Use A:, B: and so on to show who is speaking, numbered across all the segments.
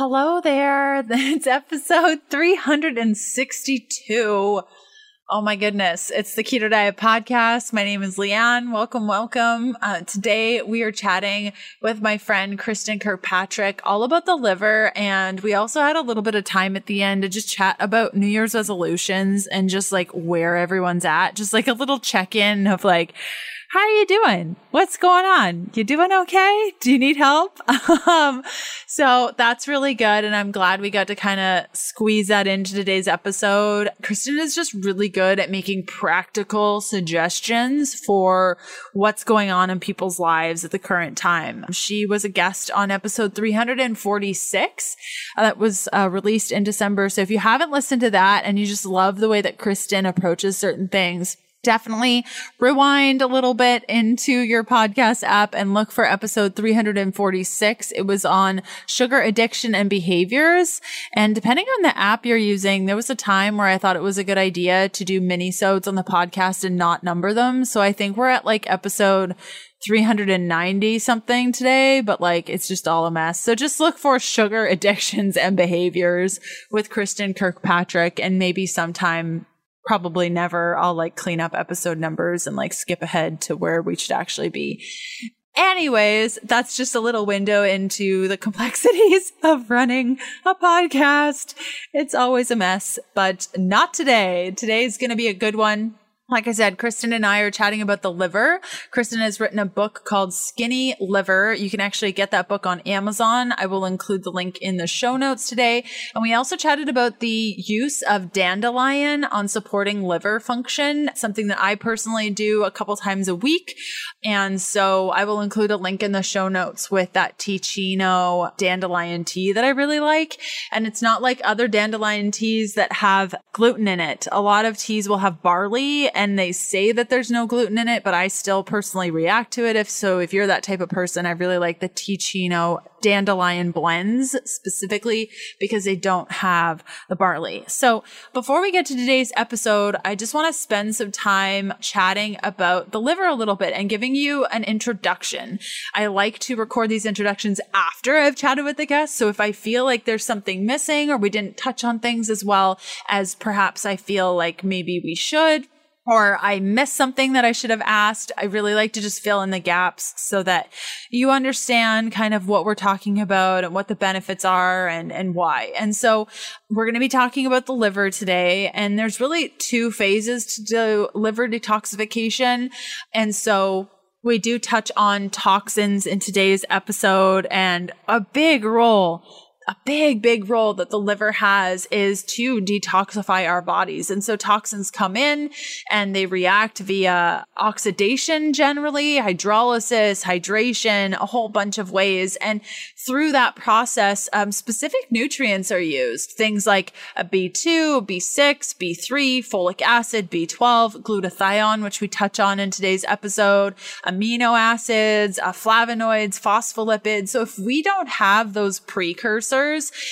A: Hello there. It's episode 362. Oh my goodness. It's the Keto Diet Podcast. My name is Leanne. Welcome, welcome. Uh, today we are chatting with my friend Kristin Kirkpatrick all about the liver. And we also had a little bit of time at the end to just chat about New Year's resolutions and just like where everyone's at. Just like a little check in of like, how are you doing? What's going on? You doing okay? Do you need help? um, so that's really good. And I'm glad we got to kind of squeeze that into today's episode. Kristin is just really good at making practical suggestions for what's going on in people's lives at the current time. She was a guest on episode 346 uh, that was uh, released in December. So if you haven't listened to that and you just love the way that Kristin approaches certain things, definitely rewind a little bit into your podcast app and look for episode 346. It was on sugar addiction and behaviors. And depending on the app you're using, there was a time where I thought it was a good idea to do mini sodes on the podcast and not number them. So I think we're at like episode 390 something today, but like it's just all a mess. So just look for sugar addictions and behaviors with Kristin Kirkpatrick and maybe sometime probably never I'll like clean up episode numbers and like skip ahead to where we should actually be. Anyways, that's just a little window into the complexities of running a podcast. It's always a mess, but not today. Today's going to be a good one. Like I said, Kristin and I are chatting about the liver. Kristin has written a book called Skinny Liver. You can actually get that book on Amazon. I will include the link in the show notes today. And we also chatted about the use of dandelion on supporting liver function, something that I personally do a couple times a week. And so I will include a link in the show notes with that Teeccino dandelion tea that I really like. And it's not like other dandelion teas that have gluten in it. A lot of teas will have barley and they say that there's no gluten in it, but I still personally react to it. If so, if you're that type of person, I really like the Teeccino dandelion blends specifically because they don't have the barley. So before we get to today's episode, I just want to spend some time chatting about the liver a little bit and giving you an introduction. I like to record these introductions after I've chatted with the guests. So if I feel like there's something missing or we didn't touch on things as well as perhaps I feel like maybe we should, or I missed something that I should have asked. I really like to just fill in the gaps so that you understand kind of what we're talking about and what the benefits are and, and why. And so we're going to be talking about the liver today. And there's really two phases to do liver detoxification. And so we do touch on toxins in today's episode and a big role a big, big role that the liver has is to detoxify our bodies. And so toxins come in and they react via oxidation generally, hydrolysis, hydration, a whole bunch of ways. And through that process, um, specific nutrients are used. Things like a B2, B6, B3, folic acid, B12, glutathione, which we touch on in today's episode, amino acids, uh, flavonoids, phospholipids. So if we don't have those precursors,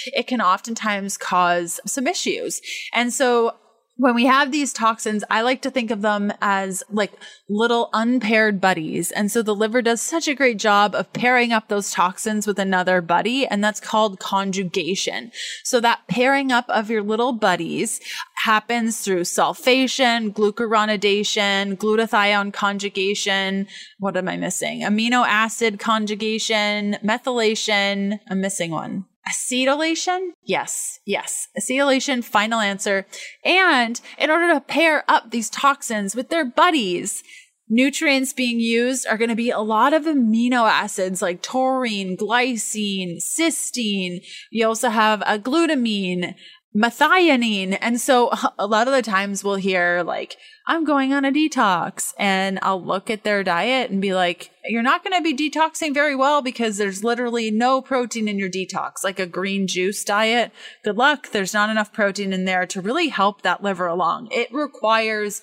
A: it can oftentimes cause some issues. And so when we have these toxins, I like to think of them as like little unpaired buddies. And so the liver does such a great job of pairing up those toxins with another buddy. And that's called conjugation. So that pairing up of your little buddies happens through sulfation, glucuronidation, glutathione conjugation. What am I missing? Amino acid conjugation, methylation. I'm missing one. Acetylation? Yes, yes. Acetylation, final answer. And in order to pair up these toxins with their buddies, nutrients being used are going to be a lot of amino acids like taurine, glycine, cysteine. You also have a glutamine, methionine. And so a lot of the times we'll hear like, I'm going on a detox and I'll look at their diet and be like, you're not going to be detoxing very well because there's literally no protein in your detox, like a green juice diet. Good luck. There's not enough protein in there to really help that liver along. It requires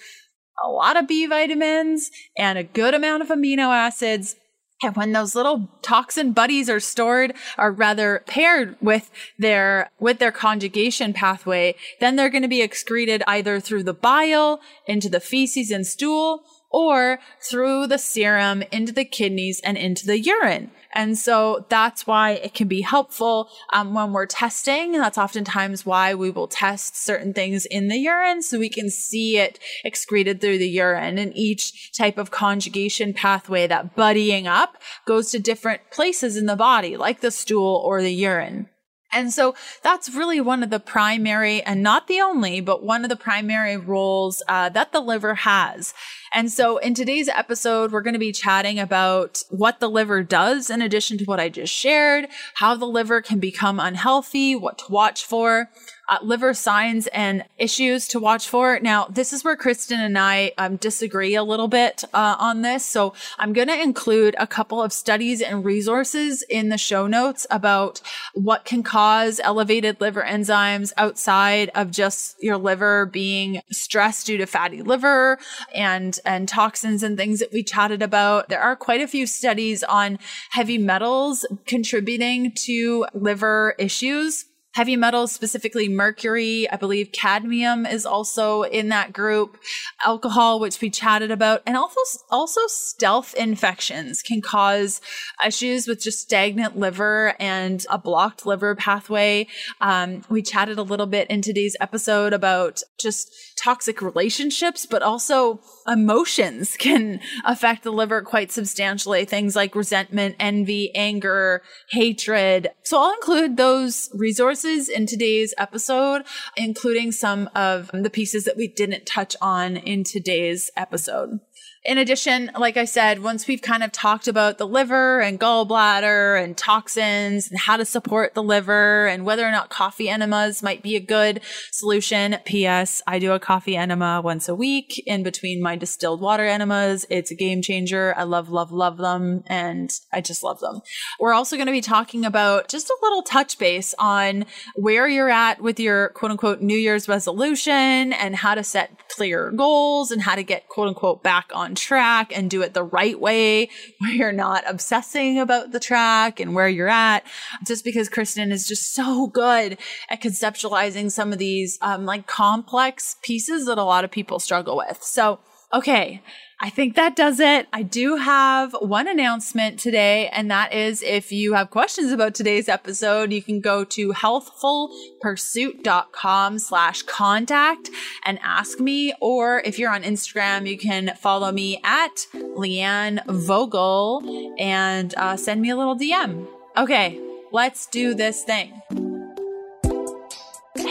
A: a lot of B vitamins and a good amount of amino acids and when those little toxin buddies are stored, or rather paired with their, with their conjugation pathway, then they're going to be excreted either through the bile into the feces and stool, or through the serum into the kidneys and into the urine. And so that's why it can be helpful um, when we're testing. That's oftentimes why we will test certain things in the urine so we can see it excreted through the urine. And each type of conjugation pathway, that buddying up, goes to different places in the body, like the stool or the urine. And so that's really one of the primary and not the only, but one of the primary roles uh, that the liver has. And so in today's episode, we're going to be chatting about what the liver does in addition to what I just shared, how the liver can become unhealthy, what to watch for uh, liver signs and issues to watch for. Now, this is where Kristin and I um, disagree a little bit uh, on this. So I'm going to include a couple of studies and resources in the show notes about what can cause elevated liver enzymes outside of just your liver being stressed due to fatty liver and, and toxins and things that we chatted about. There are quite a few studies on heavy metals contributing to liver issues heavy metals, specifically mercury. I believe cadmium is also in that group. Alcohol, which we chatted about, and also also stealth infections can cause issues with just stagnant liver and a blocked liver pathway. Um, we chatted a little bit in today's episode about just toxic relationships, but also emotions can affect the liver quite substantially. Things like resentment, envy, anger, hatred. So I'll include those resources in today's episode, including some of the pieces that we didn't touch on in today's episode. In addition, like I said, once we've kind of talked about the liver and gallbladder and toxins and how to support the liver and whether or not coffee enemas might be a good solution. P.S. I do a coffee enema once a week in between my distilled water enemas. It's a game changer. I love, love, love them. And I just love them. We're also going to be talking about just a little touch base on where you're at with your quote unquote New Year's resolution and how to set clear goals and how to get quote unquote back on track and do it the right way where you're not obsessing about the track and where you're at just because Kristin is just so good at conceptualizing some of these um, like complex pieces that a lot of people struggle with. So, okay. I think that does it. I do have one announcement today, and that is if you have questions about today's episode, you can go to healthfulpursuit.com slash contact and ask me. Or if you're on Instagram, you can follow me at Leanne Vogel and uh, send me a little DM. Okay, let's do this thing.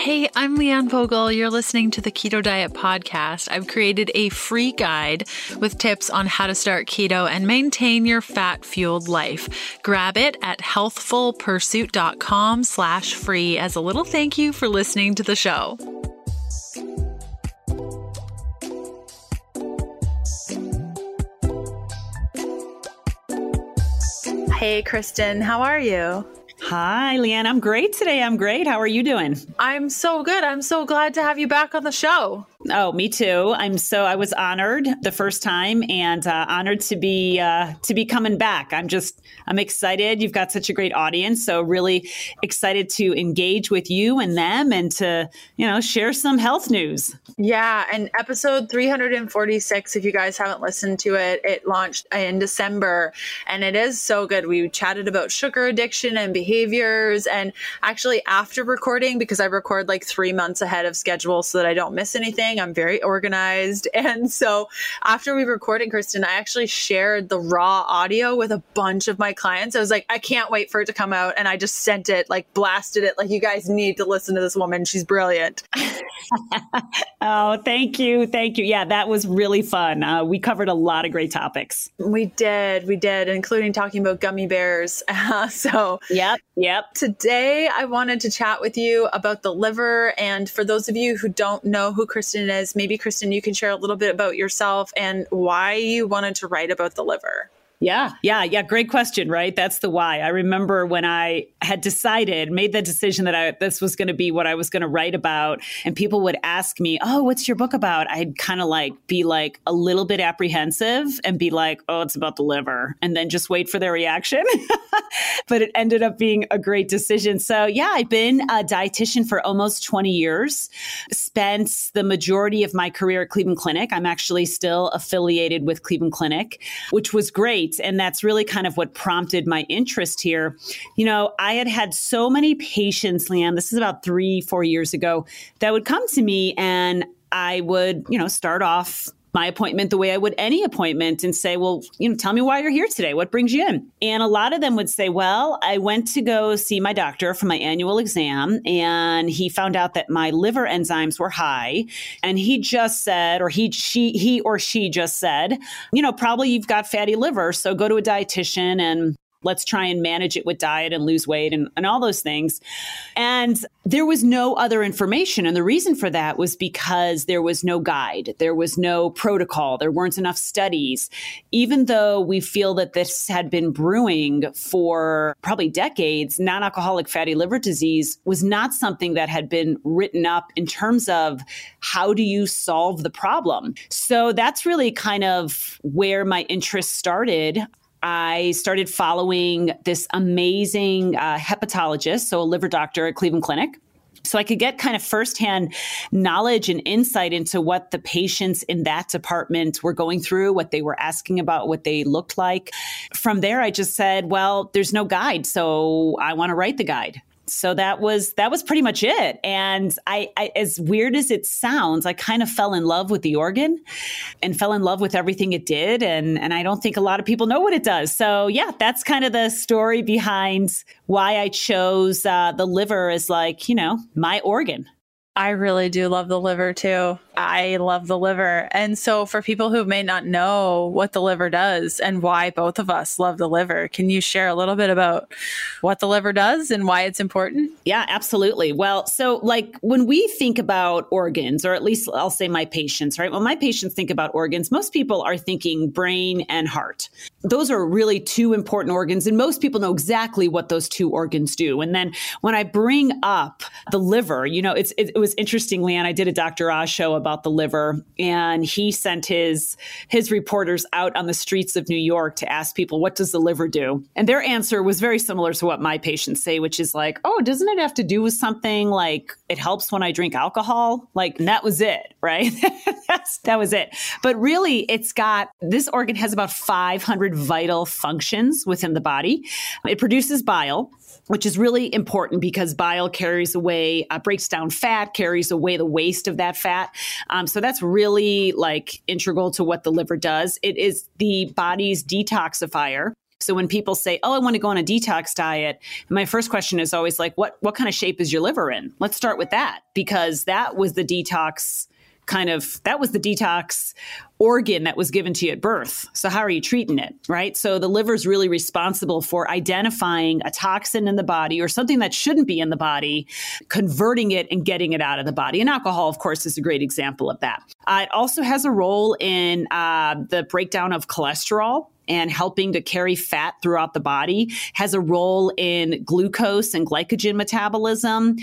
A: Hey, I'm Leanne Vogel. You're listening to the Keto Diet Podcast. I've created a free guide with tips on how to start keto and maintain your fat fueled life. Grab it at healthfulpursuit.com slash free as a little thank you for listening to the show. Hey, Kristin, how are you?
B: Hi, Leanne. I'm great today. I'm great. How are you doing?
A: I'm so good. I'm so glad to have you back on the show.
B: Oh, me too. I'm so I was honored the first time and uh, honored to be uh, to be coming back. I'm just I'm excited. You've got such a great audience, so really excited to engage with you and them and to you know share some health news.
A: Yeah, and episode 346. If you guys haven't listened to it, it launched in December, and it is so good. We chatted about sugar addiction and behaviors, and actually after recording because I record like three months ahead of schedule so that I don't miss anything I'm very organized. And so after we recorded, Kristin, I actually shared the raw audio with a bunch of my clients. I was like, I can't wait for it to come out. And I just sent it, like blasted it, like, you guys need to listen to this woman. She's brilliant.
B: oh, thank you. Thank you. Yeah, that was really fun. Uh, we covered a lot of great topics.
A: We did. We did, including talking about gummy bears. Uh, so,
B: yep. Yep.
A: Today, I wanted to chat with you about the liver. And for those of you who don't know who Kristin is, maybe Kristin, you can share a little bit about yourself and why you wanted to write about the liver.
B: Yeah, yeah, yeah. Great question, right? That's the why. I remember when I had decided, made the decision that I this was going to be what I was going to write about, and people would ask me, "Oh, what's your book about?" I'd kind of like be like a little bit apprehensive and be like, "Oh, it's about the liver," and then just wait for their reaction. but it ended up being a great decision. So yeah, I've been a dietitian for almost 20 years. Spent the majority of my career at Cleveland Clinic. I'm actually still affiliated with Cleveland Clinic, which was great and that's really kind of what prompted my interest here. You know, I had had so many patients, Leanne, this is about three, four years ago, that would come to me and I would, you know, start off my appointment the way I would any appointment and say, well, you know, tell me why you're here today. What brings you in? And a lot of them would say, well, I went to go see my doctor for my annual exam and he found out that my liver enzymes were high. And he just said, or he, she, he or she just said, you know, probably you've got fatty liver. So go to a dietitian and let's try and manage it with diet and lose weight and, and all those things. And there was no other information. And the reason for that was because there was no guide, there was no protocol, there weren't enough studies. Even though we feel that this had been brewing for probably decades, non alcoholic fatty liver disease was not something that had been written up in terms of how do you solve the problem. So that's really kind of where my interest started. I started following this amazing uh, hepatologist, so a liver doctor at Cleveland Clinic. So I could get kind of firsthand knowledge and insight into what the patients in that department were going through, what they were asking about, what they looked like. From there, I just said, well, there's no guide. So I want to write the guide so that was that was pretty much it. And I, I, as weird as it sounds i kind of fell in love with the organ and fell in love with everything it did. And and i don't think a lot of people know what it does. So yeah that's kind of the story behind why i chose uh, the liver as like you know my organ.
A: I really do love the liver too. I love the liver. And so, for people who may not know what the liver does and why both of us love the liver, can you share a little bit about what the liver does and why it's important?
B: Yeah, absolutely. Well, so like when we think about organs, or at least I'll say my patients, right? When my patients think about organs, most people are thinking brain and heart. Those are really two important organs, and most people know exactly what those two organs do. And then when I bring up the liver, you know, it's it, it was interesting, Leanne. I did a Dr. Oz show about the liver, and he sent his his reporters out on the streets of New York to ask people, "What does the liver do?" And their answer was very similar to what my patients say, which is like, "Oh, doesn't it have to do with something like it helps when I drink alcohol?" Like and that was it, right? That was it. But really, it's got this organ has about 500 vital functions within the body. It produces bile which is really important because bile carries away, uh, breaks down fat, carries away the waste of that fat. Um, so that's really like integral to what the liver does. It is the body's detoxifier. So when people say, "Oh, I want to go on a detox diet," my first question is always like, "What what kind of shape is your liver in?" Let's start with that because that was the detox kind of that was the detox organ that was given to you at birth. So how are you treating it, right? So the liver is really responsible for identifying a toxin in the body or something that shouldn't be in the body, converting it and getting it out of the body. And alcohol, of course, is a great example of that. Uh, it also has a role in uh, the breakdown of cholesterol and helping to carry fat throughout the body has a role in glucose and glycogen metabolism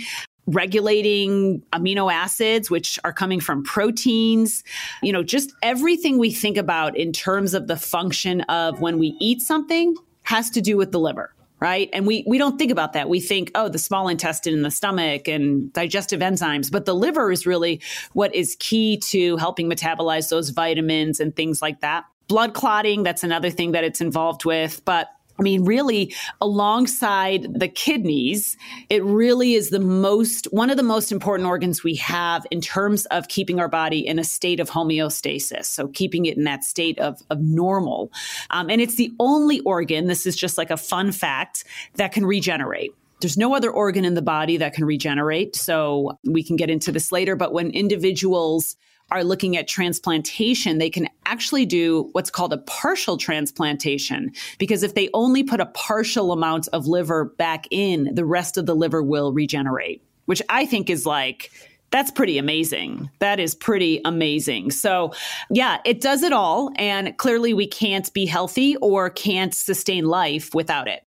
B: regulating amino acids, which are coming from proteins, you know, just everything we think about in terms of the function of when we eat something has to do with the liver. Right. And we, we don't think about that. We think, oh, the small intestine and the stomach and digestive enzymes. But the liver is really what is key to helping metabolize those vitamins and things like that. Blood clotting, that's another thing that it's involved with. But I mean, really, alongside the kidneys, it really is the most, one of the most important organs we have in terms of keeping our body in a state of homeostasis. So, keeping it in that state of, of normal. Um, and it's the only organ, this is just like a fun fact, that can regenerate. There's no other organ in the body that can regenerate. So, we can get into this later. But when individuals, are looking at transplantation, they can actually do what's called a partial transplantation. Because if they only put a partial amount of liver back in, the rest of the liver will regenerate, which I think is like that's pretty amazing. That is pretty amazing. So, yeah, it does it all. And clearly, we can't be healthy or can't sustain life without it.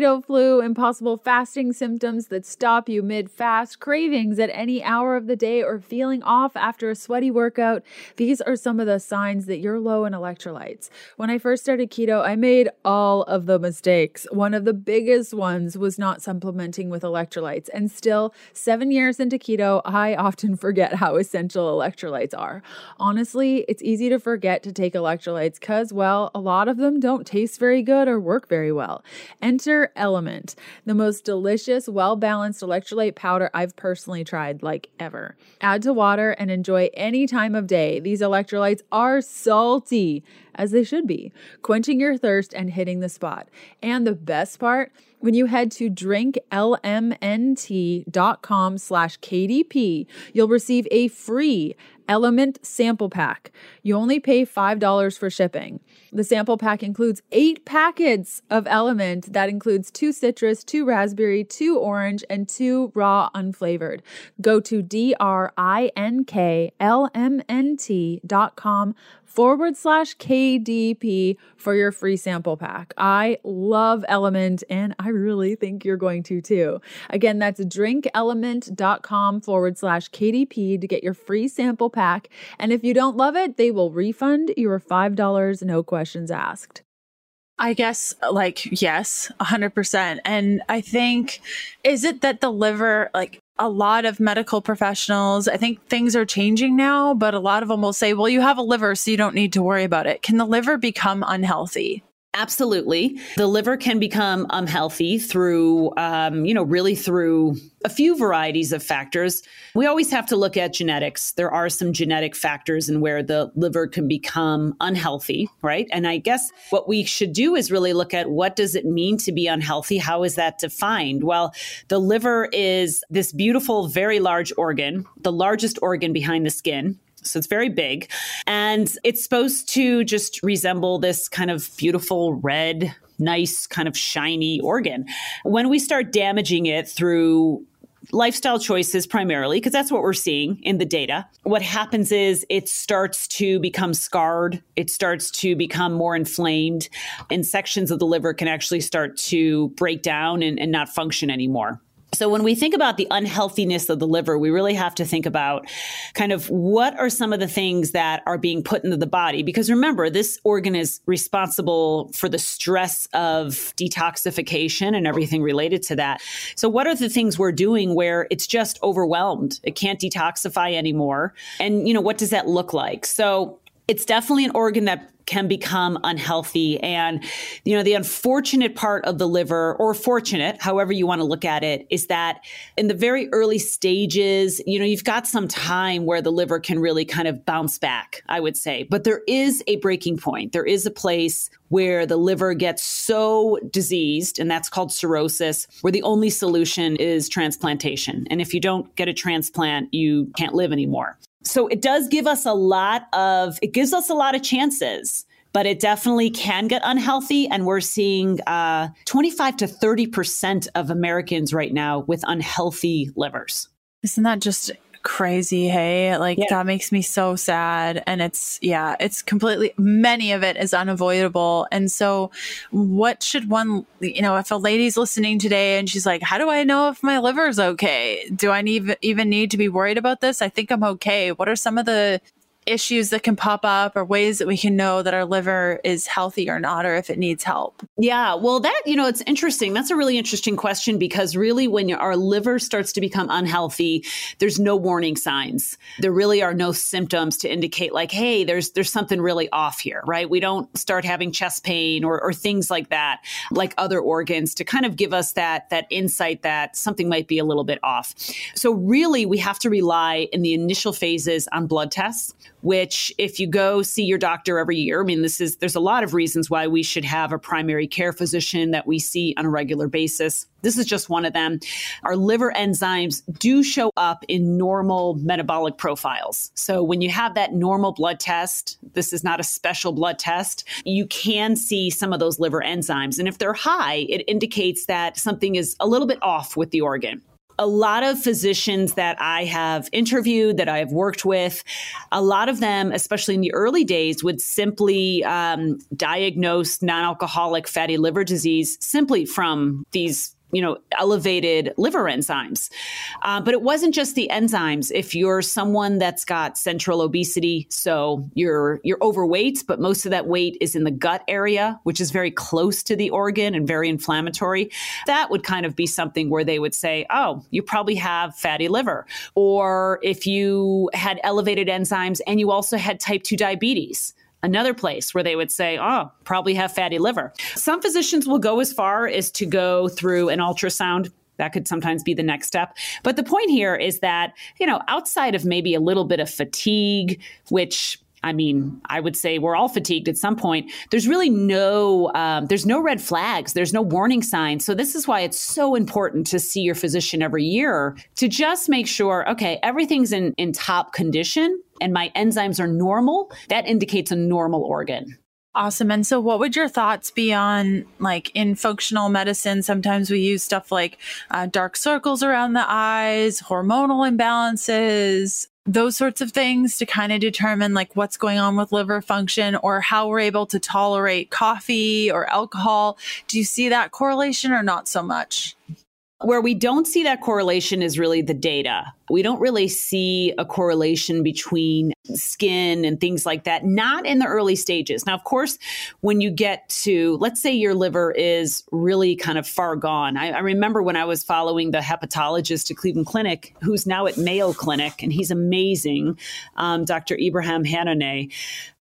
A: Keto flu, impossible fasting symptoms that stop you mid fast, cravings at any hour of the day, or feeling off after a sweaty workout. These are some of the signs that you're low in electrolytes. When I first started keto, I made all of the mistakes. One of the biggest ones was not supplementing with electrolytes. And still, seven years into keto, I often forget how essential electrolytes are. Honestly, it's easy to forget to take electrolytes because, well, a lot of them don't taste very good or work very well. Enter Element, the most delicious, well balanced electrolyte powder I've personally tried, like ever. Add to water and enjoy any time of day. These electrolytes are salty, as they should be, quenching your thirst and hitting the spot. And the best part, when you head to drinklmnt.com slash KDP, you'll receive a free Element sample pack. You only pay $5 for shipping. The sample pack includes eight packets of Element that includes two citrus, two raspberry, two orange, and two raw unflavored. Go to D-R-I-N-K-L-M-N-T.com forward slash KDP for your free sample pack. I love Element and I really think you're going to too. Again, that's drinklmnt.com forward slash KDP to get your free sample pack. And if you don't love it, they will refund your $5, no questions asked. I guess, like, yes, 100%. And I think, is it that the liver, like, a lot of medical professionals, I think things are changing now, but a lot of them will say, well, you have a liver, so you don't need to worry about it. Can the liver become unhealthy?
B: Absolutely. The liver can become unhealthy through, um, you know, really through a few varieties of factors. We always have to look at genetics. There are some genetic factors in where the liver can become unhealthy, right? And I guess what we should do is really look at what does it mean to be unhealthy? How is that defined? Well, the liver is this beautiful, very large organ, the largest organ behind the skin. So it's very big. And it's supposed to just resemble this kind of beautiful red, nice, kind of shiny organ. When we start damaging it through lifestyle choices primarily because that's what we're seeing in the data what happens is it starts to become scarred it starts to become more inflamed and sections of the liver can actually start to break down and, and not function anymore so when we think about the unhealthiness of the liver, we really have to think about kind of what are some of the things that are being put into the body? Because remember, this organ is responsible for the stress of detoxification and everything related to that. So what are the things we're doing where it's just overwhelmed? It can't detoxify anymore. And, you know, what does that look like? So it's definitely an organ that can become unhealthy. And, you know, the unfortunate part of the liver, or fortunate, however you want to look at it, is that in the very early stages, you know, you've got some time where the liver can really kind of bounce back, I would say. But there is a breaking point. There is a place where the liver gets so diseased, and that's called cirrhosis, where the only solution is transplantation. And if you don't get a transplant, you can't live anymore. So it does give us a lot of, it gives us a lot of chances but it definitely can get unhealthy. And we're seeing uh, 25 to 30% of Americans right now with unhealthy livers.
A: Isn't that just crazy hey? Like yeah. that makes me so sad. And it's yeah it's completely many of it is unavoidable. And so what should one you know if a lady's listening today and she's like how do i know if my liver's okay? Do i need even need to be worried about this? I think i'm okay. What are some of the issues that can pop up or ways that we can know that our liver is healthy or not or if it needs help?
B: Yeah, well that, you know, it's interesting. That's a really interesting question because really when our liver starts to become unhealthy, there's no warning signs. There really are no symptoms to indicate like, hey, there's there's something really off here, right? We don't start having chest pain or or things like that like other organs to kind of give us that that insight that something might be a little bit off. So really we have to rely in the initial phases on blood tests which if you go see your doctor every year, I mean, this is, there's a lot of reasons why we should have a primary care physician that we see on a regular basis. This is just one of them. Our liver enzymes do show up in normal metabolic profiles. So when you have that normal blood test, this is not a special blood test, you can see some of those liver enzymes. And if they're high, it indicates that something is a little bit off with the organ a lot of physicians that I have interviewed, that I have worked with, a lot of them, especially in the early days, would simply um, diagnose non alcoholic fatty liver disease simply from these you know, elevated liver enzymes. Uh, but it wasn't just the enzymes. If you're someone that's got central obesity, so you're you're overweight, but most of that weight is in the gut area, which is very close to the organ and very inflammatory, that would kind of be something where they would say, "Oh, you probably have fatty liver." Or if you had elevated enzymes and you also had type 2 diabetes, another place where they would say, oh, probably have fatty liver. Some physicians will go as far as to go through an ultrasound that could sometimes be the next step. But the point here is that, you know, outside of maybe a little bit of fatigue, which I mean, I would say we're all fatigued at some point. There's really no, um, there's no red flags. There's no warning signs. So this is why it's so important to see your physician every year to just make sure, okay, everything's in in top condition and my enzymes are normal. That indicates a normal organ.
A: Awesome. And so, what would your thoughts be on, like, in functional medicine? Sometimes we use stuff like uh, dark circles around the eyes, hormonal imbalances, those sorts of things to kind of determine like what's going on with liver function or how we're able to tolerate coffee or alcohol. Do you see that correlation or not so much?
B: Where we don't see that correlation is really the data. We don't really see a correlation between skin and things like that, not in the early stages. Now, of course, when you get to, let's say your liver is really kind of far gone. I, I remember when I was following the hepatologist at Cleveland Clinic, who's now at Mayo Clinic, and he's amazing, um, Dr. Ibrahim Hanouneh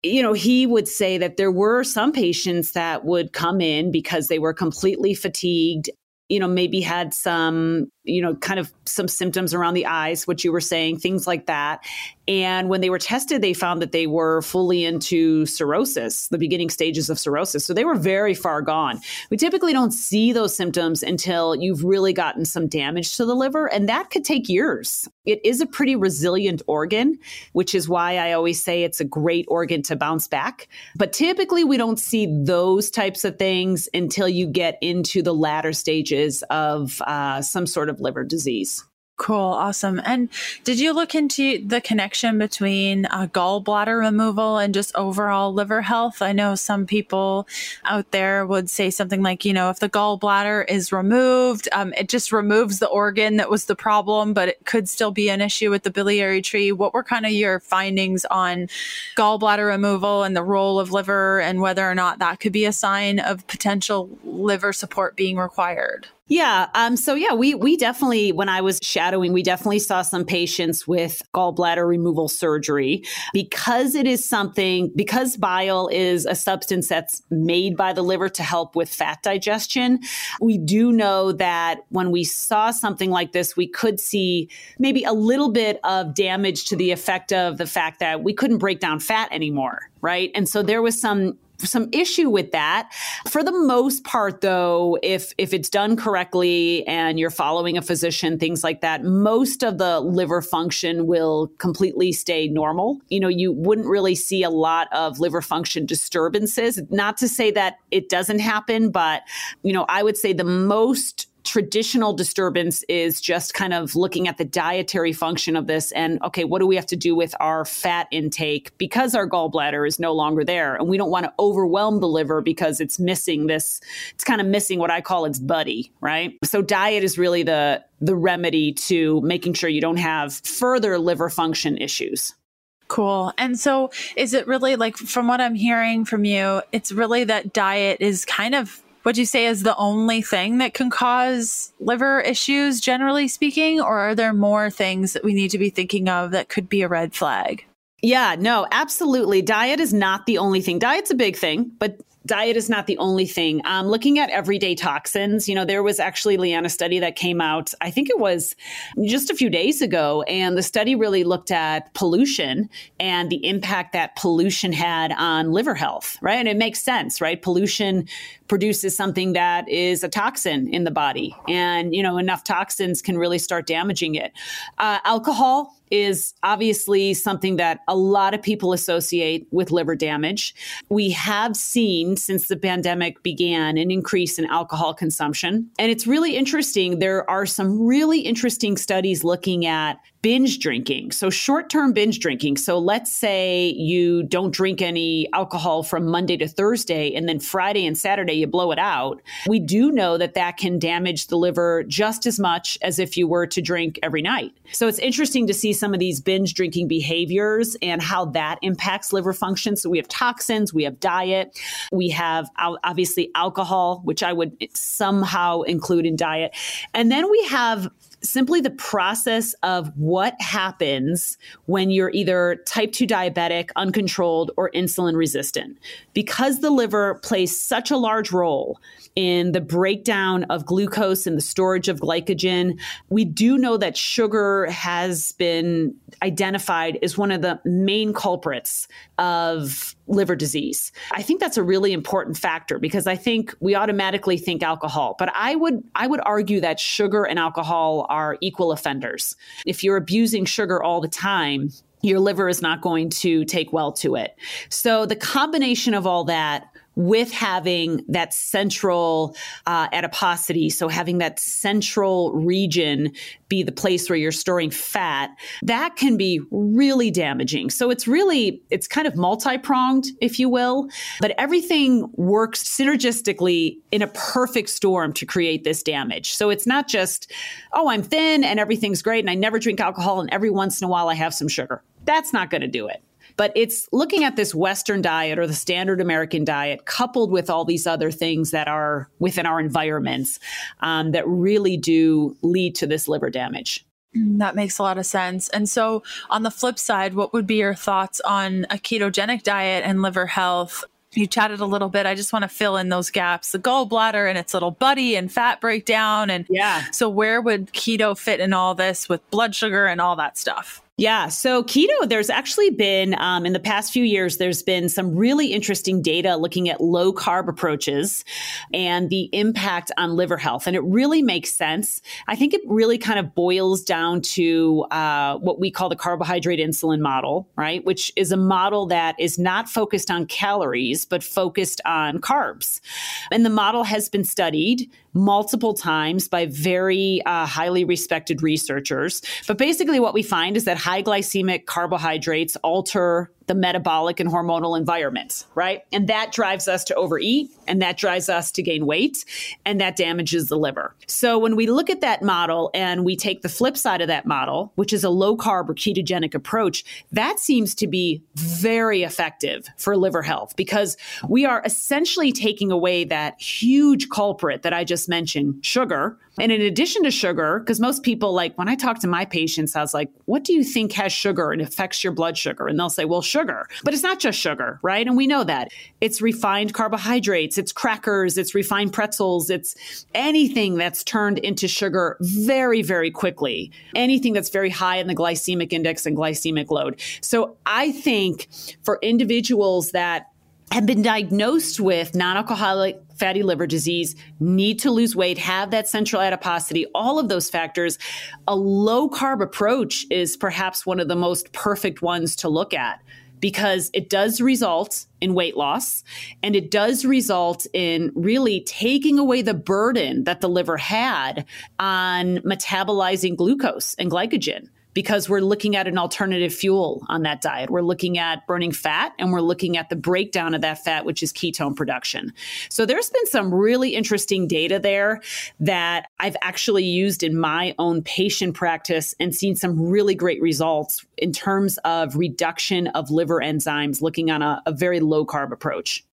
B: you know, he would say that there were some patients that would come in because they were completely fatigued you know, maybe had some, you know, kind of some symptoms around the eyes, what you were saying, things like that. And when they were tested, they found that they were fully into cirrhosis, the beginning stages of cirrhosis. So they were very far gone. We typically don't see those symptoms until you've really gotten some damage to the liver, and that could take years. It is a pretty resilient organ, which is why I always say it's a great organ to bounce back. But typically, we don't see those types of things until you get into the latter stages of uh, some sort of liver disease.
A: Cool, awesome. And did you look into the connection between uh, gallbladder removal and just overall liver health? I know some people out there would say something like, you know, if the gallbladder is removed, um, it just removes the organ that was the problem, but it could still be an issue with the biliary tree. What were kind of your findings on gallbladder removal and the role of liver and whether or not that could be a sign of potential liver support being required?
B: Yeah. Um, so yeah, we we definitely when I was shadowing, we definitely saw some patients with gallbladder removal surgery because it is something because bile is a substance that's made by the liver to help with fat digestion. We do know that when we saw something like this, we could see maybe a little bit of damage to the effect of the fact that we couldn't break down fat anymore, right? And so there was some some issue with that. For the most part, though, if if it's done correctly and you're following a physician, things like that, most of the liver function will completely stay normal. You know, you wouldn't really see a lot of liver function disturbances. Not to say that it doesn't happen, but you know, I would say the most traditional disturbance is just kind of looking at the dietary function of this and okay what do we have to do with our fat intake? Because our gallbladder is no longer there and we don't want to overwhelm the liver because it's missing this it's kind of missing what i call its buddy right? So diet is really the the remedy to making sure you don't have further liver function issues.
A: Cool. And so is it really like from what I'm hearing from you, it's really that diet is kind of would you say is the only thing that can cause liver issues, generally speaking? Or are there more things that we need to be thinking of that could be a red flag?
B: Yeah, no, absolutely. Diet is not the only thing. Diet's a big thing, but diet is not the only thing. Um, looking at everyday toxins, you know, there was actually Leanna study that came out, I think it was just a few days ago, and the study really looked at pollution and the impact that pollution had on liver health, right? And it makes sense, right? Pollution produces something that is a toxin in the body, and you know, enough toxins can really start damaging it. Uh, alcohol is obviously something that a lot of people associate with liver damage. We have seen since the pandemic began an increase in alcohol consumption. And it's really interesting. There are some really interesting studies looking at binge drinking. So, short term binge drinking. So, let's say you don't drink any alcohol from Monday to Thursday, and then Friday and Saturday you blow it out. We do know that that can damage the liver just as much as if you were to drink every night. So, it's interesting to see some of these binge drinking behaviors and how that impacts liver function. So, we have toxins, we have diet, we have obviously alcohol, which I would somehow include in diet. And then we have simply the process of what happens when you're either type 2 diabetic, uncontrolled, or insulin resistant. Because the liver plays such a large role in the breakdown of glucose and the storage of glycogen, we do know that sugar has been identified as one of the main culprits of liver disease. I think that's a really important factor because I think we automatically think alcohol, but I would I would argue that sugar and alcohol are equal offenders. If you're abusing sugar all the time, your liver is not going to take well to it. So the combination of all that with having that central uh, adiposity, so having that central region be the place where you're storing fat, that can be really damaging. So it's really, it's kind of multi pronged, if you will, but everything works synergistically in a perfect storm to create this damage. So it's not just, oh, I'm thin and everything's great and I never drink alcohol and every once in a while I have some sugar. That's not going to do it. But it's looking at this Western diet or the standard American diet coupled with all these other things that are within our environments um, that really do lead to this liver damage.
A: Mm, that makes a lot of sense. And so, on the flip side, what would be your thoughts on a ketogenic diet and liver health? You chatted a little bit. I just want to fill in those gaps. The gallbladder and its little buddy and fat breakdown. And
B: yeah.
A: So, where would keto fit in all this with blood sugar and all that stuff?
B: Yeah. So keto, there's actually been, um, in the past few years, there's been some really interesting data looking at low carb approaches and the impact on liver health. And it really makes sense. I think it really kind of boils down to uh, what we call the carbohydrate insulin model, right? Which is a model that is not focused on calories, but focused on carbs. And the model has been studied multiple times by very uh, highly respected researchers. But basically, what we find is that high glycemic carbohydrates alter the metabolic and hormonal environment, right? And that drives us to overeat and that drives us to gain weight and that damages the liver. So when we look at that model and we take the flip side of that model, which is a low carb or ketogenic approach, that seems to be very effective for liver health because we are essentially taking away that huge culprit that I just mentioned, sugar, and in addition to sugar, because most people like when I talk to my patients, I was like, what do you think has sugar and affects your blood sugar? And they'll say, well, sugar. But it's not just sugar, right? And we know that. It's refined carbohydrates, it's crackers, it's refined pretzels, it's anything that's turned into sugar very, very quickly. Anything that's very high in the glycemic index and glycemic load. So I think for individuals that have been diagnosed with non alcoholic fatty liver disease, need to lose weight, have that central adiposity, all of those factors, a low carb approach is perhaps one of the most perfect ones to look at because it does result in weight loss and it does result in really taking away the burden that the liver had on metabolizing glucose and glycogen because we're looking at an alternative fuel on that diet. We're looking at burning fat and we're looking at the breakdown of that fat, which is ketone production. So there's been some really interesting data there that I've actually used in my own patient practice and seen some really great results in terms of reduction of liver enzymes, looking on a, a very low carb approach.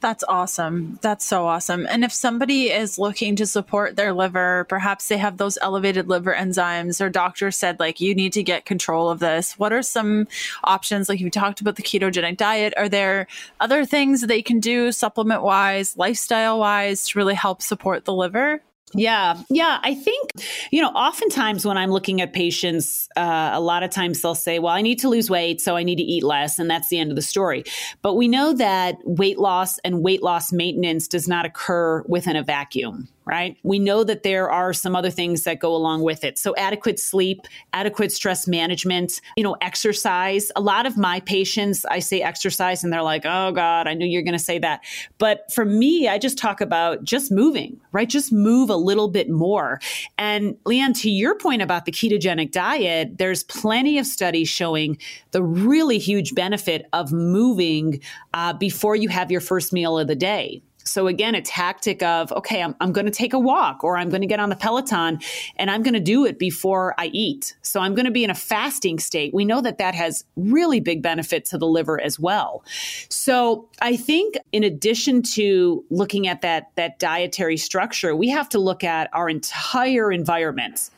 A: That's awesome. That's so awesome. And if somebody is looking to support their liver, perhaps they have those elevated liver enzymes, or doctor said, like, you need to get control of this. What are some options? Like, you talked about the ketogenic diet. Are there other things they can do supplement wise, lifestyle wise to really help support the liver?
B: Yeah. Yeah. I think, you know, oftentimes when I'm looking at patients, uh, a lot of times they'll say, well, I need to lose weight, so I need to eat less. And that's the end of the story. But we know that weight loss and weight loss maintenance does not occur within a vacuum right? We know that there are some other things that go along with it. So adequate sleep, adequate stress management, you know, exercise. A lot of my patients, I say exercise and they're like, "Oh god, I knew you're going to say that." But for me, I just talk about just moving, right? Just move a little bit more. And Leanne, to your point about the ketogenic diet, there's plenty of studies showing the really huge benefit of moving uh, before you have your first meal of the day. So again, a tactic of, okay, I'm, I'm going to take a walk or I'm going to get on the Peloton and I'm going to do it before I eat. So I'm going to be in a fasting state. We know that that has really big benefit to the liver as well. So I think in addition to looking at that, that dietary structure, we have to look at our entire environment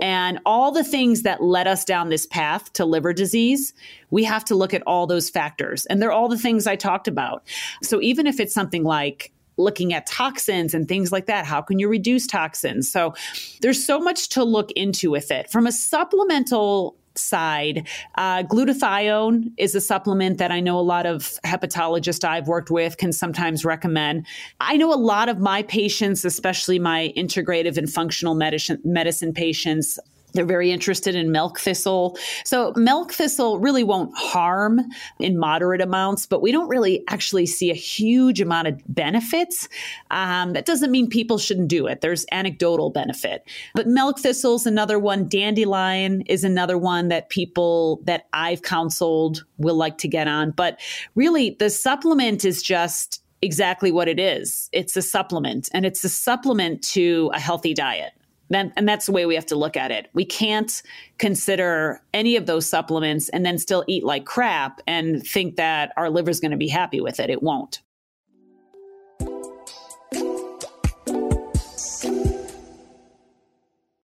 B: and all the things that led us down this path to liver disease, we have to look at all those factors. And they're all the things I talked about. So even if it's something like looking at toxins and things like that. How can you reduce toxins? So there's so much to look into with it. From a supplemental side. Uh, glutathione is a supplement that I know a lot of hepatologists I've worked with can sometimes recommend. I know a lot of my patients, especially my integrative and functional medicine, medicine patients, they're very interested in milk thistle. So, milk thistle really won't harm in moderate amounts, but we don't really actually see a huge amount of benefits. Um, that doesn't mean people shouldn't do it. There's anecdotal benefit. But milk thistle is another one. Dandelion is another one that people that I've counseled will like to get on. But really, the supplement is just exactly what it is it's a supplement, and it's a supplement to a healthy diet. And that's the way we have to look at it. We can't consider any of those supplements and then still eat like crap and think that our liver is going to be happy with it. It won't.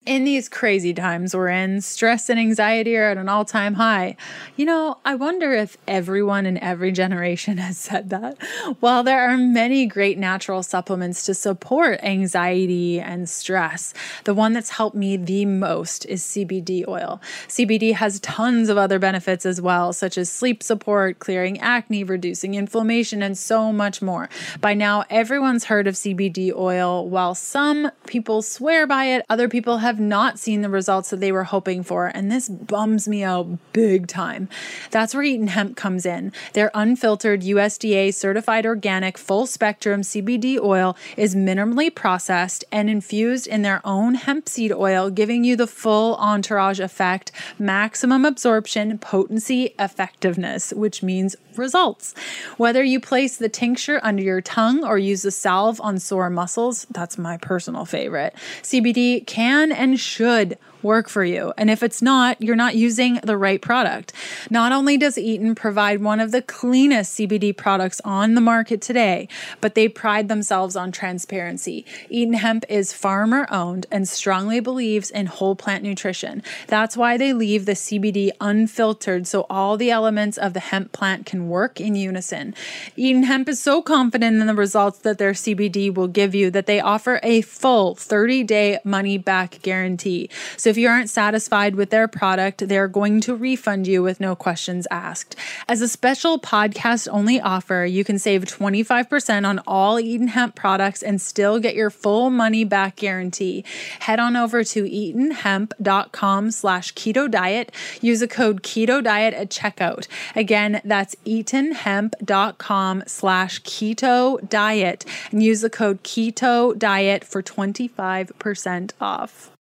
A: In these crazy times we're in, stress and anxiety are at an all time high. You know, I wonder if everyone in every generation has said that. While there are many great natural supplements to support anxiety and stress, the one that's helped me the most is CBD oil. CBD has tons of other benefits as well, such as sleep support, clearing acne, reducing inflammation, and so much more. By now, everyone's heard of CBD oil. While some people swear by it, other people have have not seen the results that they were hoping for, and this bums me out big time. That's where Eton Hemp comes in. Their unfiltered USDA certified organic full spectrum CBD oil is minimally processed and infused in their own hemp seed oil, giving you the full entourage effect, maximum absorption, potency, effectiveness, which means results. Whether you place the tincture under your tongue or use the salve on sore muscles, that's my personal favorite. CBD can and should work for you. And if it's not, you're not using the right product. Not only does Eaton provide one of the cleanest CBD products on the market today, but they pride themselves on transparency. Eaton Hemp is farmer owned and strongly believes in whole plant nutrition. That's why they leave the CBD unfiltered so all the elements of the hemp plant can work in unison. Eaton Hemp is so confident in the results that their CBD will give you that they offer a full 30 day money back guarantee. So if you aren't satisfied with their product, they're going to refund you with no questions asked. As a special podcast only offer, you can save 25% on all Eton Hemp products and still get your full money back guarantee. Head on over to etonhemp.com slash keto diet. Use a code keto diet at checkout. Again, that's etonhemp.com slash keto diet and use the code keto diet for 25% off.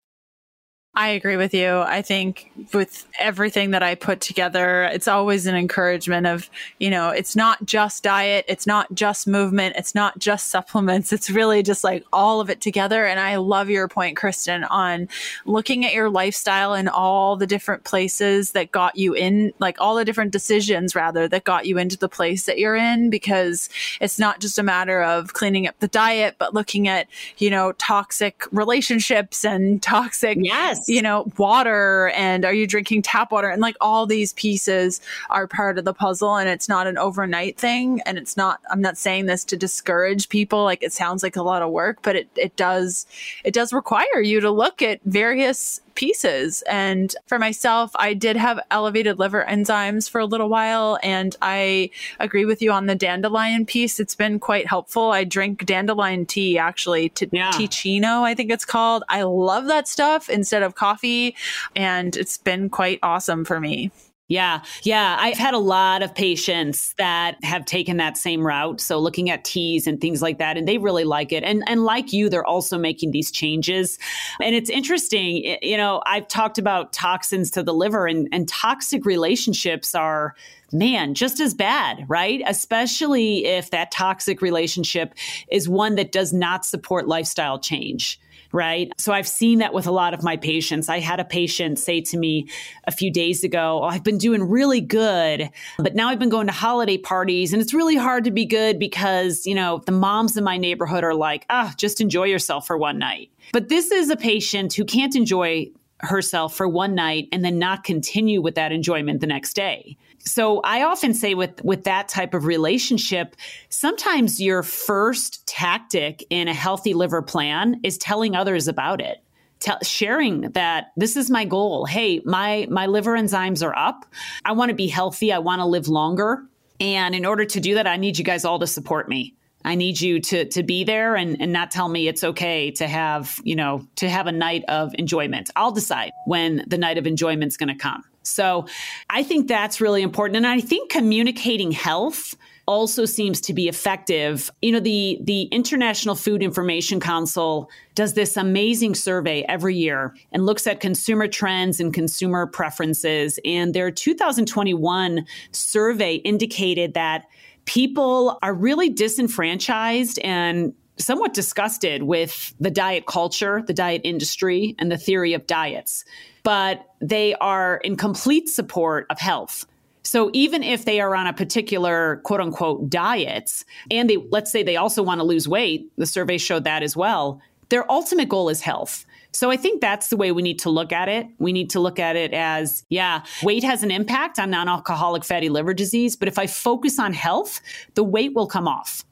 A: I agree with you. I think with everything that I put together, it's always an encouragement of, you know, it's not just diet, it's not just movement, it's not just supplements. It's really just like all of it together. And I love your point, Kristin, on looking at your lifestyle and all the different places that got you in, like all the different decisions rather that got you into the place that you're in, because it's not just a matter of cleaning up the diet, but looking at, you know, toxic relationships and toxic
B: yes
A: you know, water and are you drinking tap water? And like all these pieces are part of the puzzle and it's not an overnight thing. And it's not, I'm not saying this to discourage people. Like it sounds like a lot of work, but it, it does, it does require you to look at various pieces. And for myself, I did have elevated liver enzymes for a little while. And I agree with you on the dandelion piece. It's been quite helpful. I drink dandelion tea actually, to yeah. Teeccino, I think it's called. I love that stuff instead of coffee. And it's been quite awesome for me.
B: Yeah. Yeah. I've had a lot of patients that have taken that same route. So looking at teas and things like that, and they really like it. And, and like you, they're also making these changes. And it's interesting, you know, I've talked about toxins to the liver and, and toxic relationships are man, just as bad, right? Especially if that toxic relationship is one that does not support lifestyle change right? So I've seen that with a lot of my patients. I had a patient say to me a few days ago, oh, I've been doing really good, but now I've been going to holiday parties and it's really hard to be good because, you know, the moms in my neighborhood are like, ah, just enjoy yourself for one night. But this is a patient who can't enjoy herself for one night and then not continue with that enjoyment the next day so I often say with with that type of relationship, sometimes your first tactic in a healthy liver plan is telling others about it. Tell, sharing that this is my goal. Hey, my my liver enzymes are up. I want to be healthy. I want to live longer. And in order to do that, I need you guys all to support me. I need you to to be there and, and not tell me it's okay to have, you know, to have a night of enjoyment. I'll decide when the night of enjoyment's gonna come. So I think that's really important. And I think communicating health also seems to be effective. You know, the the International Food Information Council does this amazing survey every year and looks at consumer trends and consumer preferences. And their 2021 survey indicated that people are really disenfranchised and somewhat disgusted with the diet culture, the diet industry, and the theory of diets but they are in complete support of health. So even if they are on a particular quote unquote diet, and they let's say they also want to lose weight, the survey showed that as well, their ultimate goal is health. So I think that's the way we need to look at it. We need to look at it as, yeah, weight has an impact on non-alcoholic fatty liver disease, but if I focus on health, the weight will come off.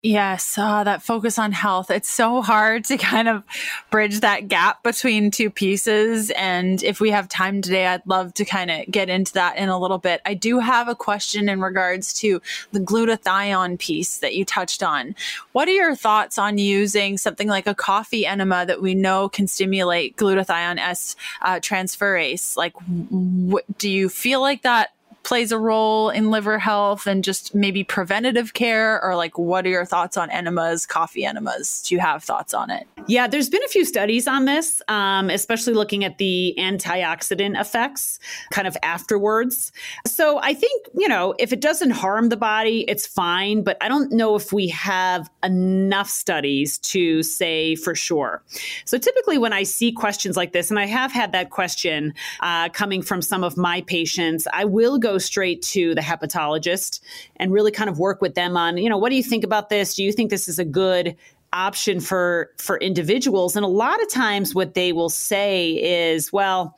A: Yes, uh, that focus on health. It's so hard to kind of bridge that gap between two pieces. And if we have time today, I'd love to kind of get into that in a little bit. I do have a question in regards to the glutathione piece that you touched on. What are your thoughts on using something like a coffee enema that we know can stimulate glutathione S uh, transferase? Like, w- do you feel like that plays a role in liver health and just maybe preventative care? Or like what are your thoughts on enemas coffee enemas? Do you have thoughts on it?
B: Yeah there's been a few studies on this um, especially looking at the antioxidant effects kind of afterwards. So i think you know if it doesn't harm the body it's fine but i don't know if we have enough studies to say for sure. So typically when i see questions like this and i have had that question uh, coming from some of my patients i will go straight to the hepatologist and really kind of work with them on, you know, what do you think about this? Do you think this is a good option for for individuals? And a lot of times what they will say is, well,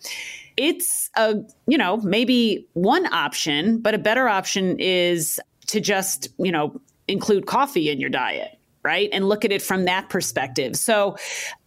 B: it's a, you know, maybe one option, but a better option is to just, you know, include coffee in your diet right? And look at it from that perspective. So,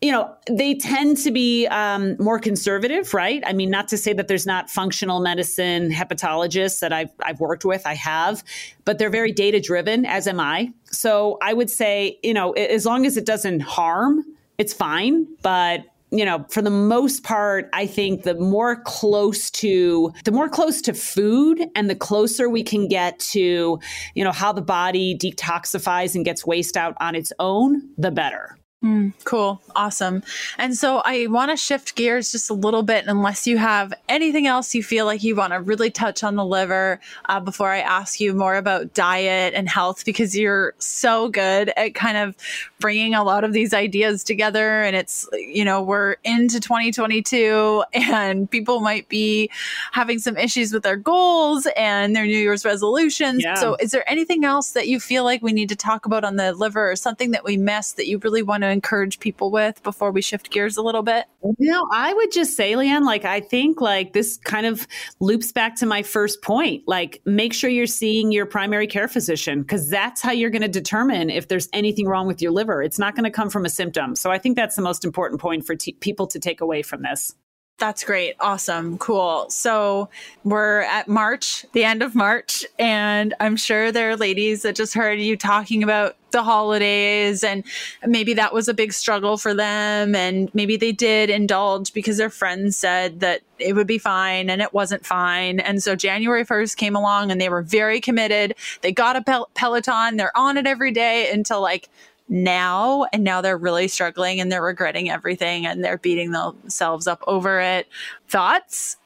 B: you know, they tend to be um, more conservative, right? I mean, not to say that there's not functional medicine hepatologists that I've, I've worked with, I have, but they're very data driven, as am I. So I would say, you know, as long as it doesn't harm, it's fine. But you know, for the most part, I think the more close to the more close to food and the closer we can get to, you know, how the body detoxifies and gets waste out on its own, the better.
A: Mm, cool. Awesome. And so I want to shift gears just a little bit, unless you have anything else you feel like you want to really touch on the liver uh, before I ask you more about diet and health, because you're so good at kind of bringing a lot of these ideas together. And it's, you know, we're into 2022 and people might be having some issues with their goals and their New Year's resolutions. Yeah. So is there anything else that you feel like we need to talk about on the liver or something that we missed that you really want to encourage people with before we shift gears a little bit?
B: Know, I would just say, Leanne, like, I think like this kind of loops back to my first point. Like, make sure you're seeing your primary care physician because that's how you're going to determine if there's anything wrong with your liver. It's not going to come from a symptom. So I think that's the most important point for t- people to take away from this.
A: That's great. Awesome. Cool. So we're at March, the end of March, and I'm sure there are ladies that just heard you talking about the holidays and maybe that was a big struggle for them and maybe they did indulge because their friends said that it would be fine and it wasn't fine and so January 1st came along and they were very committed they got a pel- peloton they're on it every day until like now and now they're really struggling and they're regretting everything and they're beating themselves up over it thoughts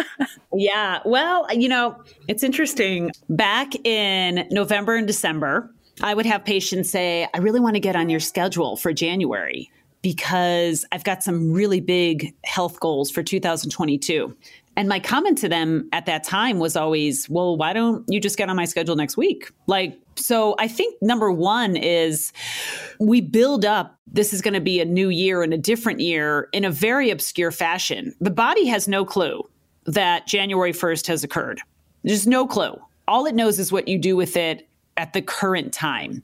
B: yeah well you know it's interesting back in november and december i would have patients say i really want to get on your schedule for january because I've got some really big health goals for 2022. And my comment to them at that time was always, well, why don't you just get on my schedule next week? Like, so I think number one is we build up this is going to be a new year and a different year in a very obscure fashion. The body has no clue that January 1st has occurred. There's no clue. All it knows is what you do with it at the current time.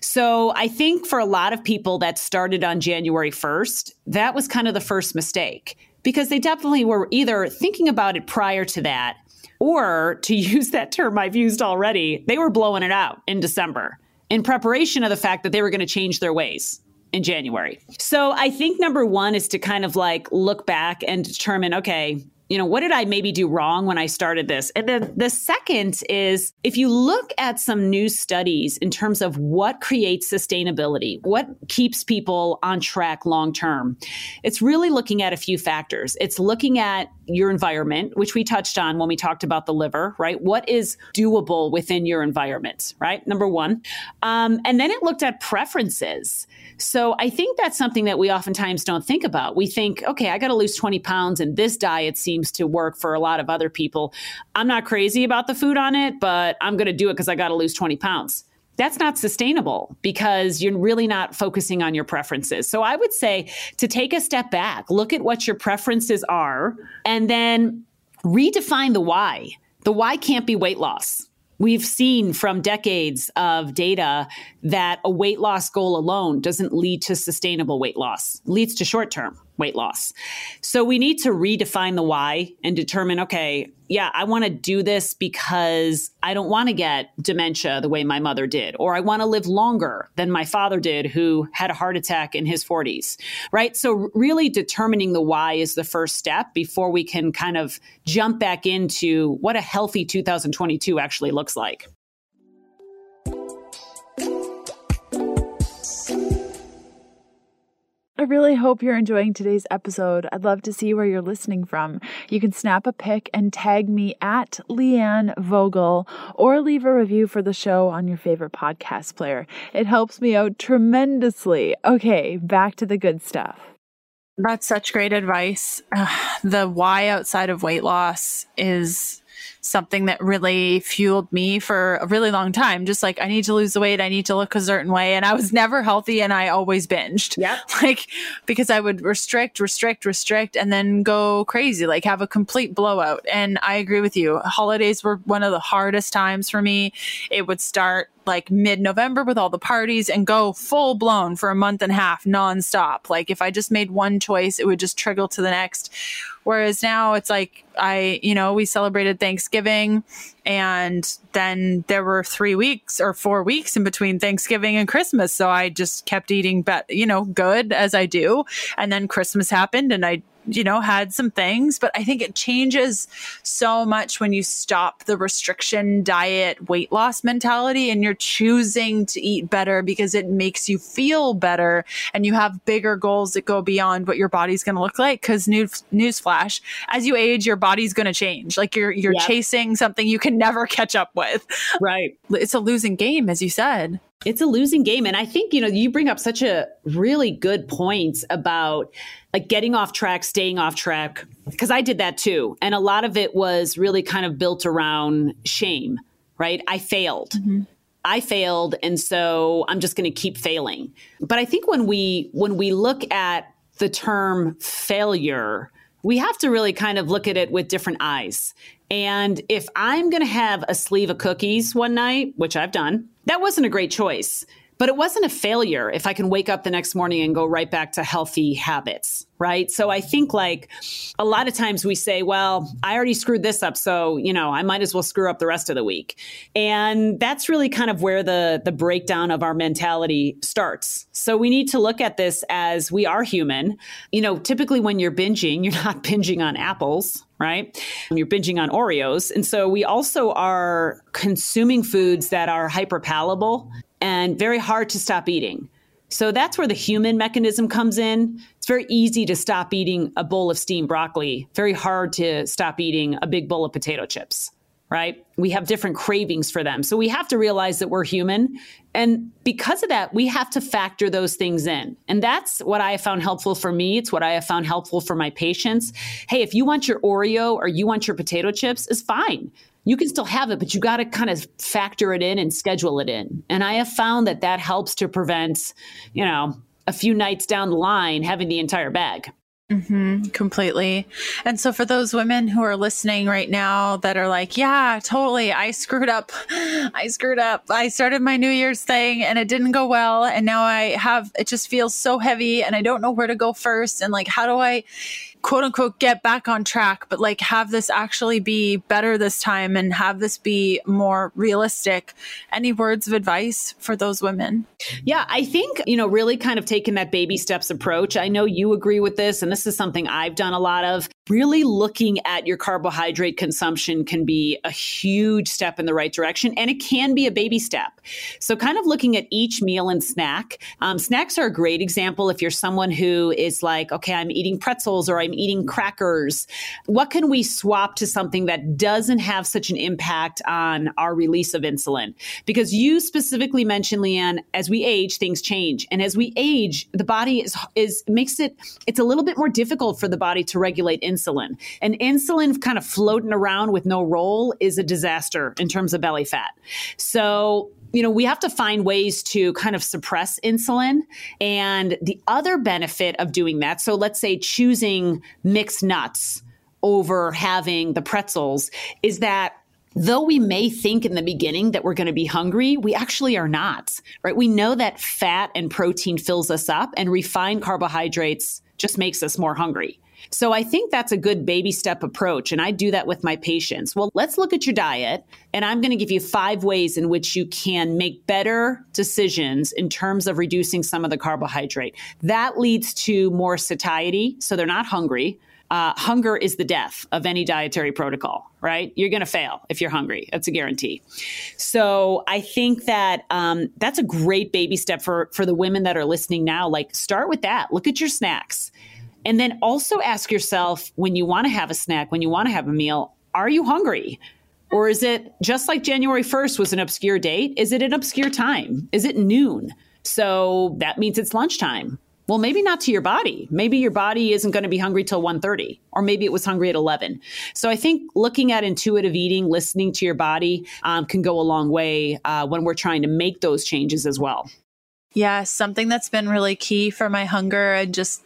B: So I think for a lot of people that started on January 1st, that was kind of the first mistake because they definitely were either thinking about it prior to that or to use that term I've used already, they were blowing it out in December in preparation of the fact that they were going to change their ways in January. So I think number one is to kind of like look back and determine okay, you know, what did I maybe do wrong when I started this? And then the second is if you look at some new studies in terms of what creates sustainability, what keeps people on track long term, it's really looking at a few factors. It's looking at your environment, which we touched on when we talked about the liver, right? What is doable within your environment, right? Number one. Um, and then it looked at preferences. So I think that's something that we oftentimes don't think about. We think, okay, I got to lose 20 pounds and this diet seems to work for a lot of other people. I'm not crazy about the food on it, but I'm going to do it because I got to lose 20 pounds that's not sustainable because you're really not focusing on your preferences. So I would say to take a step back, look at what your preferences are, and then redefine the why. The why can't be weight loss. We've seen from decades of data that a weight loss goal alone doesn't lead to sustainable weight loss, leads to short term weight loss. So we need to redefine the why and determine okay, yeah, I want to do this because I don't want to get dementia the way my mother did, or I want to live longer than my father did, who had a heart attack in his 40s, right? So, really determining the why is the first step before we can kind of jump back into what a healthy 2022 actually looks like.
A: I really hope you're enjoying today's episode. I'd love to see where you're listening from. You can snap a pic and tag me at Leanne Vogel or leave a review for the show on your favorite podcast player. It helps me out tremendously. Okay, back to the good stuff. That's such great advice. Uh, the why outside of weight loss is something that really fueled me for a really long time. Just like I need to lose the weight, I need to look a certain way. And I was never healthy and I always binged.
B: Yeah.
A: Like because I would restrict, restrict, restrict, and then go crazy, like have a complete blowout. And I agree with you. Holidays were one of the hardest times for me. It would start like mid November with all the parties and go full blown for a month and a half nonstop. Like if I just made one choice, it would just trickle to the next. Whereas now it's like I, you know, we celebrated Thanksgiving and then there were three weeks or four weeks in between Thanksgiving and Christmas. So I just kept eating, but you know, good as I do. And then Christmas happened and I you know, had some things, but I think it changes so much when you stop the restriction diet weight loss mentality and you're choosing to eat better because it makes you feel better and you have bigger goals that go beyond what your body's going to look like. Cuz news newsflash as you age your body's going to change. Like you're you're yep. chasing something you can never catch up with.
B: Right.
A: It's a losing game as you said
B: it's a losing game. And I think, you know, you bring up such a really good point about like getting off track, staying off track, because I did that too. And a lot of it was really kind of built around shame, right? I failed. Mm-hmm. I failed and so I'm just going to keep failing. But I think when we when we look at the term failure, we have to really kind of look at it with different eyes. And if I'm going to have a sleeve of cookies one night, which I've done, that wasn't a great choice. But it wasn't a failure if I can wake up the next morning and go right back to healthy habits, right? So I think like a lot of times we say, well, I already screwed this up, so, you know, I might as well screw up the rest of the week. And that's really kind of where the the breakdown of our mentality starts. So we need to look at this as we are human. You know, typically when you're binging, you're not binging on apples, right? You're binging on Oreos. And so we also are consuming foods that are hyperpalatable and very hard to stop eating. So that's where the human mechanism comes in. It's very easy to stop eating a bowl of steamed broccoli, very hard to stop eating a big bowl of potato chips right? We have different cravings for them. So we have to realize that we're human. And because of that, we have to factor those things in. And that's what I have found helpful for me. It's what I have found helpful for my patients. Hey, if you want your Oreo or you want your potato chips, is fine. You can still have it, but you got to kind of factor it in and schedule it in. And I have found that that helps to prevent, you know, a few nights down the line having the entire bag.
A: Mm-hmm, completely. And so, for those women who are listening right now that are like, yeah, totally, I screwed up. I screwed up. I started my New Year's thing and it didn't go well. And now I have, it just feels so heavy and I don't know where to go first. And like, how do I quote unquote get back on track, but like have this actually be better this time and have this be more realistic. Any words of advice for those women?
B: Yeah, I think, you know, really kind of taking that baby steps approach. I know you agree with this, and this is something I've done a lot of. Really looking at your carbohydrate consumption can be a huge step in the right direction, and it can be a baby step. So, kind of looking at each meal and snack. Um, snacks are a great example if you're someone who is like, okay, I'm eating pretzels or I'm eating crackers. What can we swap to something that doesn't have such an impact on our release of insulin? Because you specifically mentioned, Leanne, as we age, things change. And as we age, the body is, is makes it, it's a little bit more difficult for the body to regulate insulin. And insulin kind of floating around with no role is a disaster in terms of belly fat. So you know, we have to find ways to kind of suppress insulin. And the other benefit of doing that, so let's say choosing mixed nuts over having the pretzels, is that though we may think in the beginning that we're going to be hungry, we actually are not, right? We know that fat and protein fills us up and refined carbohydrates just makes us more hungry. So I think that's a good baby step approach. And I do that with my patients. Well, let's look at your diet. And I'm going to give you five ways in which you can make better decisions in terms of reducing some of the carbohydrate. That leads to more satiety. So they're not hungry. Uh, hunger is the death of any dietary protocol, right? You're going to fail if you're hungry. That's a guarantee. So I think that um, that's a great baby step for for the women that are listening now. Like, start with that. Look at your snacks. And then also ask yourself when you want to have a snack, when you want to have a meal, are you hungry? Or is it just like January 1st was an obscure date? Is it an obscure time? Is it noon? So that means it's lunchtime. Well, maybe not to your body. Maybe your body isn't going to be hungry till 1:30 or maybe it was hungry at 11. So I think looking at intuitive eating, listening to your body um, can go a long way uh, when we're trying to make those changes as well.
A: Yeah, something that's been really key for my hunger and just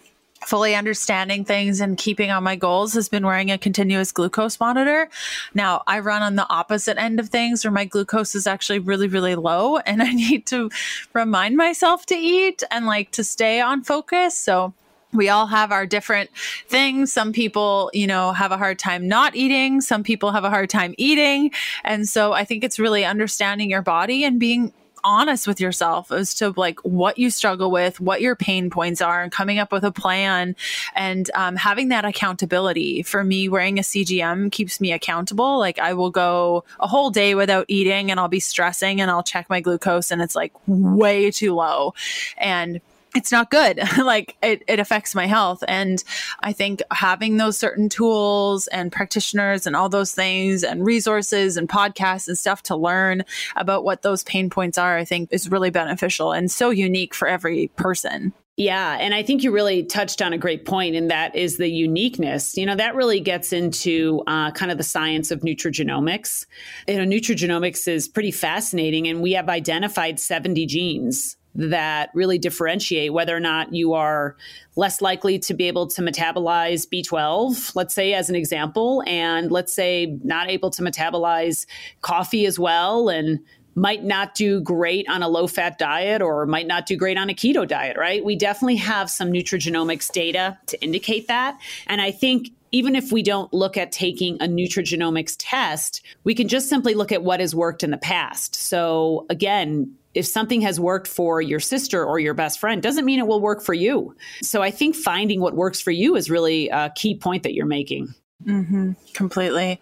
A: fully understanding things and keeping on my goals has been wearing a continuous glucose monitor. Now, I run on the opposite end of things where my glucose is actually really, really low, and I need to remind myself to eat and like to stay on focus. So, we all have our different things. Some people, you know, have a hard time not eating. Some people have a hard time eating. And so I think it's really understanding your body and being honest with yourself as to like what you struggle with, what your pain points are, and coming up with a plan and um, having that accountability. For me, wearing a CGM keeps me accountable. Like I will go a whole day without eating and I'll be stressing and I'll check my glucose and it's like way too low. And it's not good. like it, it affects my health. And I think having those certain tools and practitioners and all those things and resources and podcasts and stuff to learn about what those pain points are, I think is really beneficial and so unique for every person.
B: Yeah. And I think you really touched on a great point, and that is the uniqueness. You know, that really gets into uh, kind of the science of nutrigenomics. You know, nutrigenomics is pretty fascinating, and we have identified 70 genes that really differentiate whether or not you are less likely to be able to metabolize B12, let's say, as an example, and let's say not able to metabolize coffee as well, and might not do great on a low fat diet or might not do great on a keto diet, right? We definitely have some nutrigenomics data to indicate that. And I think even if we don't look at taking a nutrigenomics test, we can just simply look at what has worked in the past. So again, if something has worked for your sister or your best friend doesn't mean it will work for you. So I think finding what works for you is really a key point that you're making.
A: Mm-hmm, completely.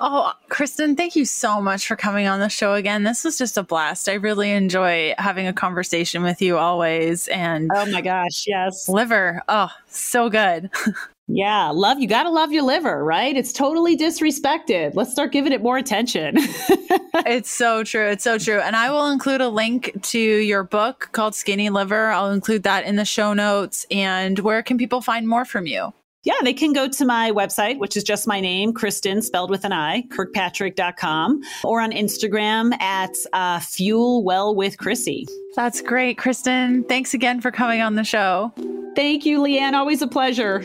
A: Oh, Kristin, thank you so much for coming on the show again. This was just a blast. I really enjoy having a conversation with you always. And
B: oh my gosh, yes.
A: Liver. Oh, so good.
B: Yeah, love you got to love your liver, right? It's totally disrespected. Let's start giving it more attention.
A: it's so true. It's so true. And I will include a link to your book called Skinny Liver. I'll include that in the show notes. And where can people find more from you?
B: Yeah, they can go to my website, which is just my name, Kristin, spelled with an I, kirkpatrick.com, or on Instagram at uh, Fuel Well with Chrissy.
A: That's great, Kristin. Thanks again for coming on the show.
B: Thank you, Leanne. Always a pleasure.